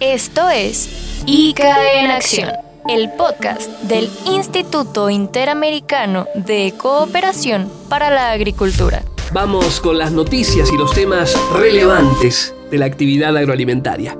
Esto es ICA en Acción, el podcast del Instituto Interamericano de Cooperación para la Agricultura. Vamos con las noticias y los temas relevantes de la actividad agroalimentaria.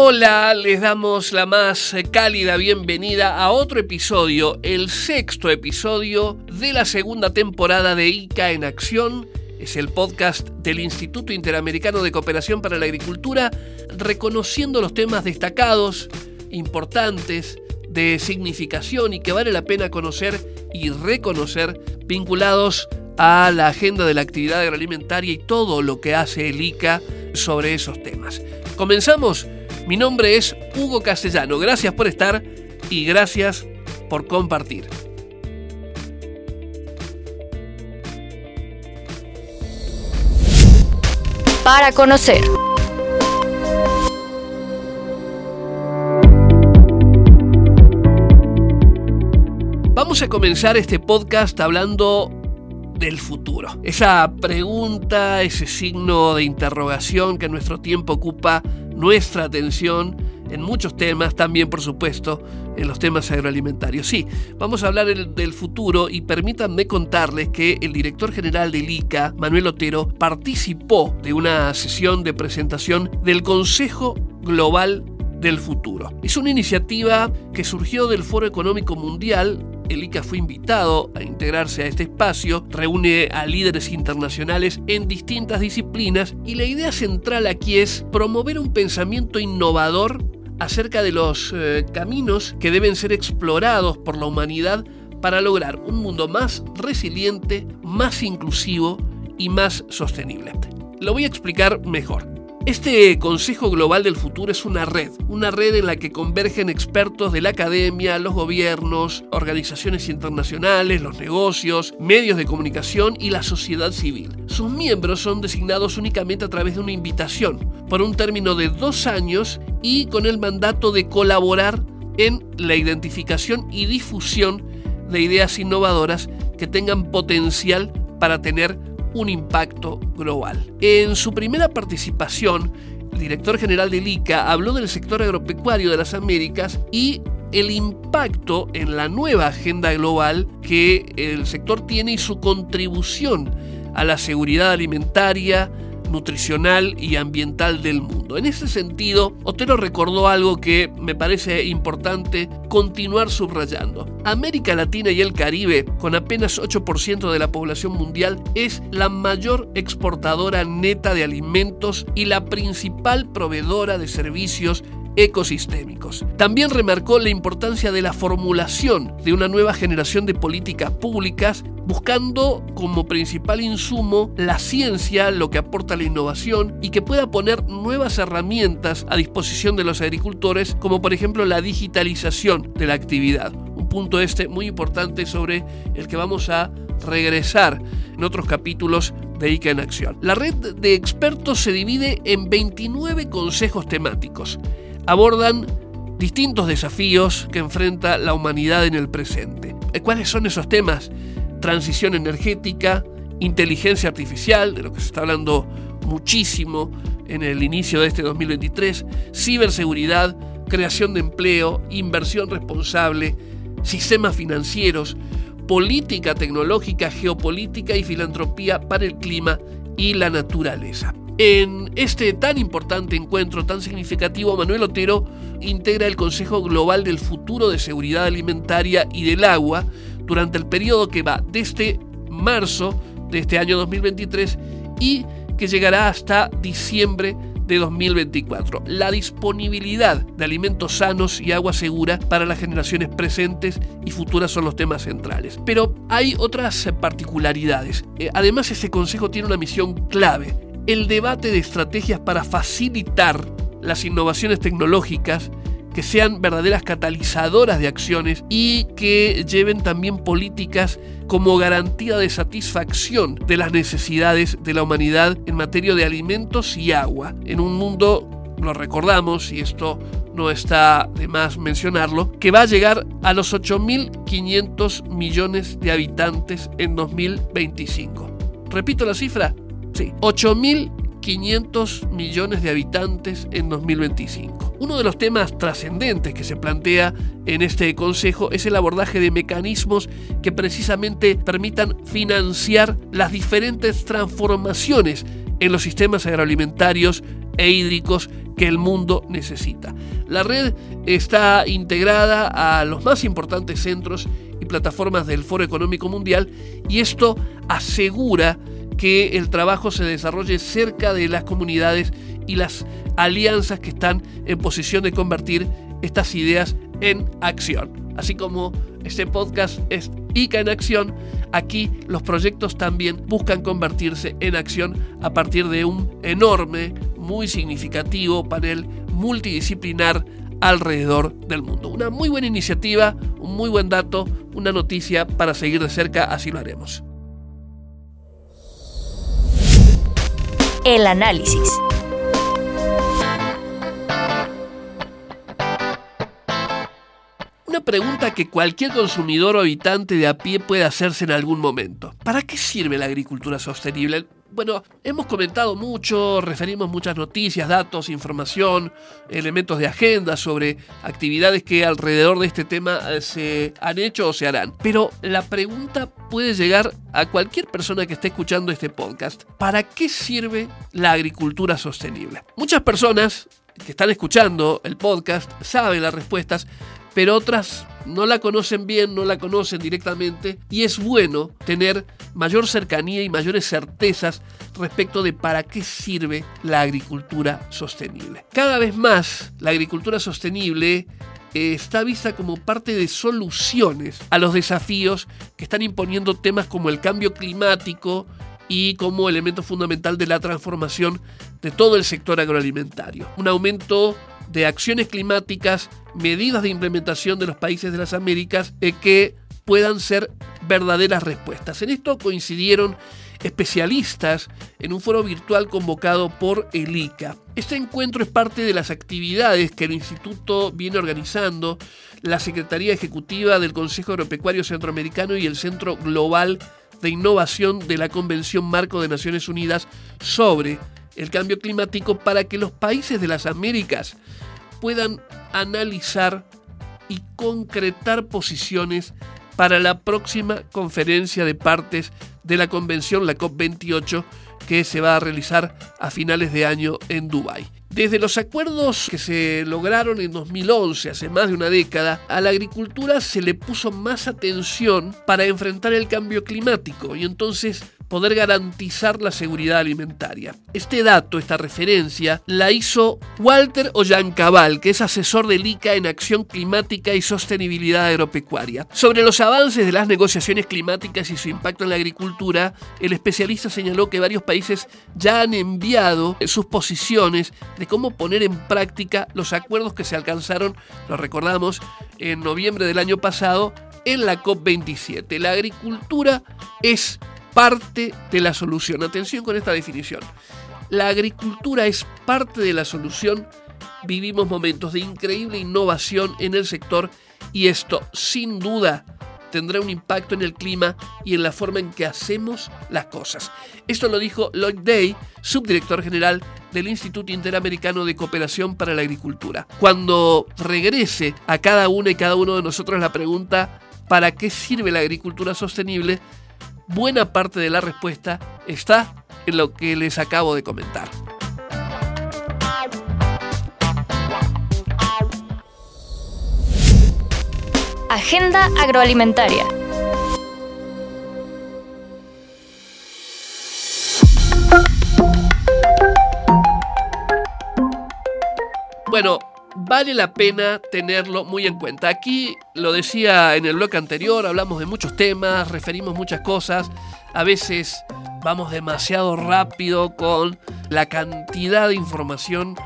Hola, les damos la más cálida bienvenida a otro episodio, el sexto episodio de la segunda temporada de ICA en Acción. Es el podcast del Instituto Interamericano de Cooperación para la Agricultura, reconociendo los temas destacados, importantes, de significación y que vale la pena conocer y reconocer vinculados a la agenda de la actividad agroalimentaria y todo lo que hace el ICA sobre esos temas. Comenzamos mi nombre es Hugo Castellano. Gracias por estar y gracias por compartir. Para conocer. Vamos a comenzar este podcast hablando del futuro. Esa pregunta, ese signo de interrogación que en nuestro tiempo ocupa nuestra atención en muchos temas, también por supuesto en los temas agroalimentarios. Sí, vamos a hablar del futuro y permítanme contarles que el director general del ICA, Manuel Otero, participó de una sesión de presentación del Consejo Global del Futuro. Es una iniciativa que surgió del Foro Económico Mundial el ICA fue invitado a integrarse a este espacio, reúne a líderes internacionales en distintas disciplinas y la idea central aquí es promover un pensamiento innovador acerca de los eh, caminos que deben ser explorados por la humanidad para lograr un mundo más resiliente, más inclusivo y más sostenible. Lo voy a explicar mejor. Este Consejo Global del Futuro es una red, una red en la que convergen expertos de la academia, los gobiernos, organizaciones internacionales, los negocios, medios de comunicación y la sociedad civil. Sus miembros son designados únicamente a través de una invitación, por un término de dos años y con el mandato de colaborar en la identificación y difusión de ideas innovadoras que tengan potencial para tener un impacto global. En su primera participación, el director general del ICA habló del sector agropecuario de las Américas y el impacto en la nueva agenda global que el sector tiene y su contribución a la seguridad alimentaria, nutricional y ambiental del mundo. En ese sentido, Otero recordó algo que me parece importante continuar subrayando. América Latina y el Caribe, con apenas 8% de la población mundial, es la mayor exportadora neta de alimentos y la principal proveedora de servicios ecosistémicos. También remarcó la importancia de la formulación de una nueva generación de políticas públicas buscando como principal insumo la ciencia, lo que aporta la innovación y que pueda poner nuevas herramientas a disposición de los agricultores, como por ejemplo la digitalización de la actividad. Un punto este muy importante sobre el que vamos a regresar en otros capítulos de ICA en Acción. La red de expertos se divide en 29 consejos temáticos. Abordan distintos desafíos que enfrenta la humanidad en el presente. ¿Cuáles son esos temas? transición energética, inteligencia artificial, de lo que se está hablando muchísimo en el inicio de este 2023, ciberseguridad, creación de empleo, inversión responsable, sistemas financieros, política tecnológica, geopolítica y filantropía para el clima y la naturaleza. En este tan importante encuentro, tan significativo, Manuel Otero integra el Consejo Global del Futuro de Seguridad Alimentaria y del Agua, durante el periodo que va desde marzo de este año 2023 y que llegará hasta diciembre de 2024. La disponibilidad de alimentos sanos y agua segura para las generaciones presentes y futuras son los temas centrales. Pero hay otras particularidades. Eh, además, ese consejo tiene una misión clave, el debate de estrategias para facilitar las innovaciones tecnológicas que sean verdaderas catalizadoras de acciones y que lleven también políticas como garantía de satisfacción de las necesidades de la humanidad en materia de alimentos y agua, en un mundo, lo recordamos, y esto no está de más mencionarlo, que va a llegar a los 8.500 millones de habitantes en 2025. Repito la cifra, sí, 8.500 millones de habitantes en 2025. Uno de los temas trascendentes que se plantea en este Consejo es el abordaje de mecanismos que precisamente permitan financiar las diferentes transformaciones en los sistemas agroalimentarios e hídricos que el mundo necesita. La red está integrada a los más importantes centros y plataformas del Foro Económico Mundial y esto asegura que el trabajo se desarrolle cerca de las comunidades y las alianzas que están en posición de convertir estas ideas en acción. Así como este podcast es ICA en acción, aquí los proyectos también buscan convertirse en acción a partir de un enorme, muy significativo panel multidisciplinar alrededor del mundo. Una muy buena iniciativa, un muy buen dato, una noticia para seguir de cerca, así lo haremos. El análisis. Una pregunta que cualquier consumidor o habitante de a pie puede hacerse en algún momento. ¿Para qué sirve la agricultura sostenible? Bueno, hemos comentado mucho, referimos muchas noticias, datos, información, elementos de agenda sobre actividades que alrededor de este tema eh, se han hecho o se harán. Pero la pregunta puede llegar a cualquier persona que esté escuchando este podcast. ¿Para qué sirve la agricultura sostenible? Muchas personas que están escuchando el podcast saben las respuestas, pero otras no la conocen bien, no la conocen directamente y es bueno tener mayor cercanía y mayores certezas respecto de para qué sirve la agricultura sostenible. Cada vez más la agricultura sostenible eh, está vista como parte de soluciones a los desafíos que están imponiendo temas como el cambio climático y como elemento fundamental de la transformación de todo el sector agroalimentario. Un aumento de acciones climáticas, medidas de implementación de los países de las Américas eh, que puedan ser verdaderas respuestas. En esto coincidieron especialistas en un foro virtual convocado por el ICA. Este encuentro es parte de las actividades que el instituto viene organizando, la Secretaría Ejecutiva del Consejo Agropecuario Centroamericano y el Centro Global de Innovación de la Convención Marco de Naciones Unidas sobre el cambio climático para que los países de las Américas puedan analizar y concretar posiciones para la próxima conferencia de partes de la convención, la COP28, que se va a realizar a finales de año en Dubái. Desde los acuerdos que se lograron en 2011, hace más de una década, a la agricultura se le puso más atención para enfrentar el cambio climático y entonces poder garantizar la seguridad alimentaria. Este dato, esta referencia, la hizo Walter Ollancabal, que es asesor del ICA en acción climática y sostenibilidad agropecuaria. Sobre los avances de las negociaciones climáticas y su impacto en la agricultura, el especialista señaló que varios países ya han enviado sus posiciones de cómo poner en práctica los acuerdos que se alcanzaron, lo recordamos, en noviembre del año pasado en la COP27. La agricultura es parte de la solución. Atención con esta definición. La agricultura es parte de la solución. Vivimos momentos de increíble innovación en el sector y esto sin duda tendrá un impacto en el clima y en la forma en que hacemos las cosas. Esto lo dijo Lloyd Day, subdirector general del Instituto Interamericano de Cooperación para la Agricultura. Cuando regrese a cada una y cada uno de nosotros la pregunta ¿para qué sirve la agricultura sostenible? Buena parte de la respuesta está en lo que les acabo de comentar. Agenda agroalimentaria. Bueno, vale la pena tenerlo muy en cuenta. Aquí lo decía en el bloque anterior, hablamos de muchos temas, referimos muchas cosas, a veces vamos demasiado rápido con la cantidad de información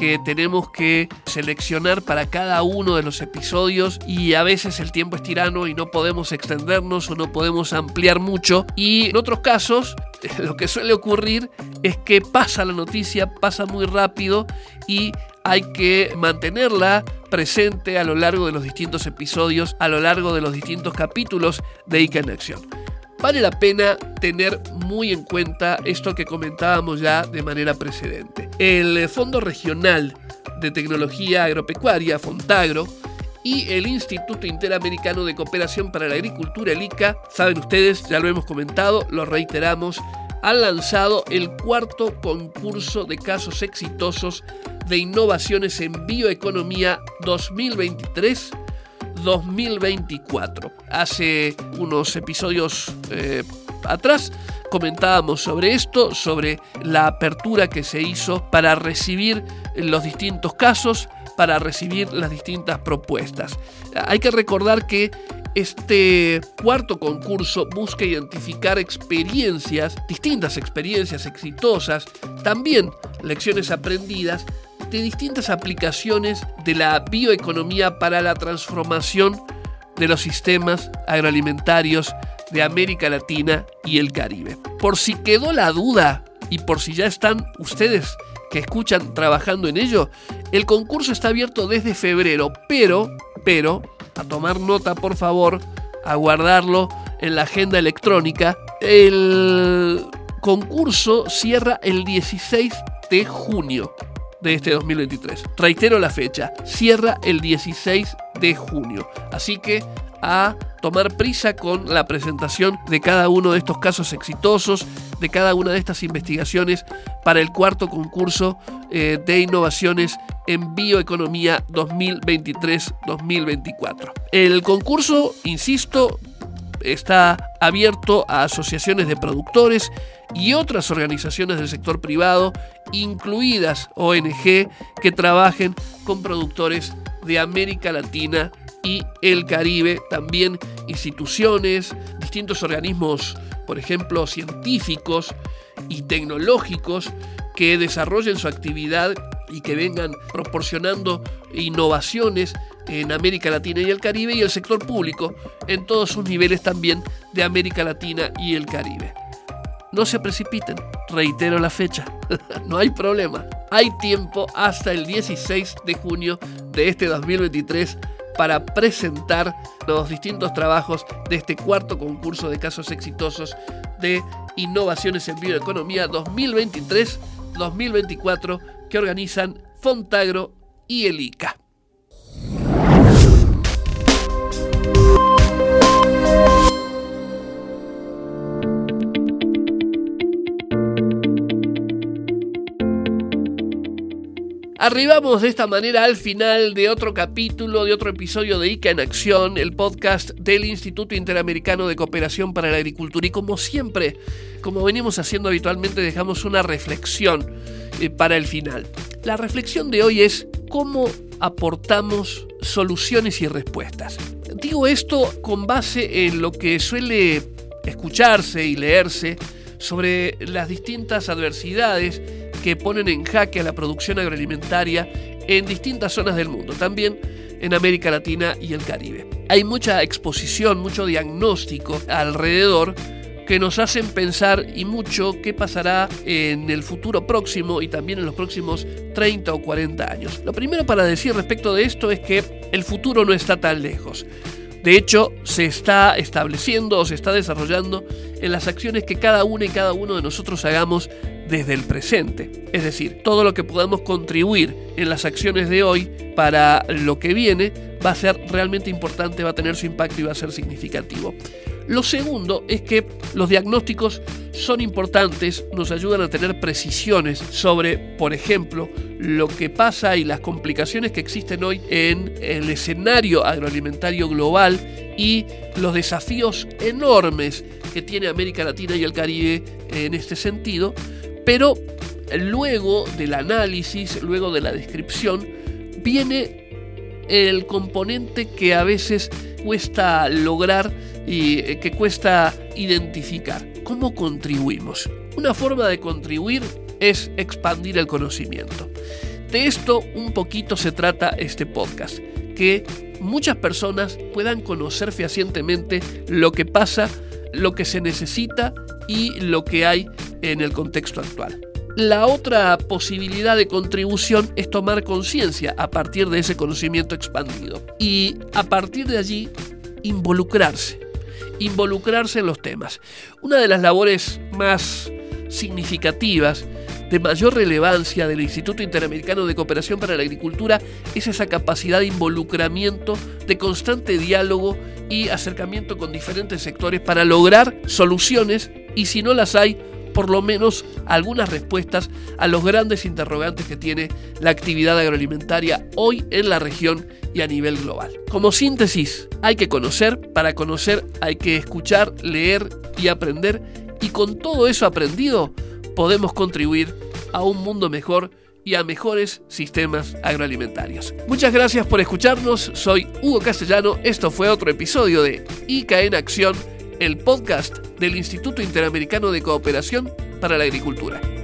que tenemos que seleccionar para cada uno de los episodios y a veces el tiempo es tirano y no podemos extendernos o no podemos ampliar mucho y en otros casos lo que suele ocurrir es que pasa la noticia, pasa muy rápido y hay que mantenerla presente a lo largo de los distintos episodios, a lo largo de los distintos capítulos de ICA en Acción. Vale la pena tener muy en cuenta esto que comentábamos ya de manera precedente. El Fondo Regional de Tecnología Agropecuaria, Fontagro, y el Instituto Interamericano de Cooperación para la Agricultura, el ICA, saben ustedes, ya lo hemos comentado, lo reiteramos, han lanzado el cuarto concurso de casos exitosos de innovaciones en bioeconomía 2023-2024. Hace unos episodios eh, atrás comentábamos sobre esto, sobre la apertura que se hizo para recibir los distintos casos, para recibir las distintas propuestas. Hay que recordar que este cuarto concurso busca identificar experiencias, distintas experiencias exitosas, también lecciones aprendidas de distintas aplicaciones de la bioeconomía para la transformación de los sistemas agroalimentarios de América Latina y el Caribe. Por si quedó la duda y por si ya están ustedes que escuchan trabajando en ello, el concurso está abierto desde febrero, pero, pero, a tomar nota por favor, a guardarlo en la agenda electrónica. El concurso cierra el 16 de junio de este 2023. Reitero la fecha, cierra el 16 de junio. Así que a tomar prisa con la presentación de cada uno de estos casos exitosos, de cada una de estas investigaciones para el cuarto concurso eh, de innovaciones en bioeconomía 2023-2024. El concurso, insisto, está abierto a asociaciones de productores y otras organizaciones del sector privado, incluidas ONG que trabajen con productores de América Latina y el Caribe, también instituciones, distintos organismos, por ejemplo, científicos y tecnológicos que desarrollen su actividad y que vengan proporcionando innovaciones en América Latina y el Caribe y el sector público en todos sus niveles también de América Latina y el Caribe. No se precipiten, reitero la fecha, no hay problema. Hay tiempo hasta el 16 de junio de este 2023 para presentar los distintos trabajos de este cuarto concurso de casos exitosos de innovaciones en bioeconomía 2023-2024 que organizan Fontagro y el ICA. Arribamos de esta manera al final de otro capítulo, de otro episodio de ICA en Acción, el podcast del Instituto Interamericano de Cooperación para la Agricultura. Y como siempre, como venimos haciendo habitualmente, dejamos una reflexión eh, para el final. La reflexión de hoy es cómo aportamos soluciones y respuestas. Digo esto con base en lo que suele escucharse y leerse sobre las distintas adversidades que ponen en jaque a la producción agroalimentaria en distintas zonas del mundo, también en América Latina y el Caribe. Hay mucha exposición, mucho diagnóstico alrededor que nos hacen pensar y mucho qué pasará en el futuro próximo y también en los próximos 30 o 40 años. Lo primero para decir respecto de esto es que el futuro no está tan lejos. De hecho, se está estableciendo o se está desarrollando en las acciones que cada una y cada uno de nosotros hagamos desde el presente. Es decir, todo lo que podamos contribuir en las acciones de hoy para lo que viene va a ser realmente importante, va a tener su impacto y va a ser significativo. Lo segundo es que los diagnósticos son importantes, nos ayudan a tener precisiones sobre, por ejemplo, lo que pasa y las complicaciones que existen hoy en el escenario agroalimentario global y los desafíos enormes que tiene América Latina y el Caribe en este sentido, pero luego del análisis, luego de la descripción, viene el componente que a veces cuesta lograr y eh, que cuesta identificar. ¿Cómo contribuimos? Una forma de contribuir es expandir el conocimiento. De esto un poquito se trata este podcast, que muchas personas puedan conocer fehacientemente lo que pasa, lo que se necesita y lo que hay en el contexto actual. La otra posibilidad de contribución es tomar conciencia a partir de ese conocimiento expandido y a partir de allí involucrarse involucrarse en los temas. Una de las labores más significativas de mayor relevancia del Instituto Interamericano de Cooperación para la Agricultura es esa capacidad de involucramiento, de constante diálogo y acercamiento con diferentes sectores para lograr soluciones y si no las hay, por lo menos algunas respuestas a los grandes interrogantes que tiene la actividad agroalimentaria hoy en la región y a nivel global. Como síntesis, hay que conocer, para conocer hay que escuchar, leer y aprender y con todo eso aprendido podemos contribuir a un mundo mejor y a mejores sistemas agroalimentarios. Muchas gracias por escucharnos, soy Hugo Castellano, esto fue otro episodio de ICA en Acción, el podcast del Instituto Interamericano de Cooperación para la Agricultura.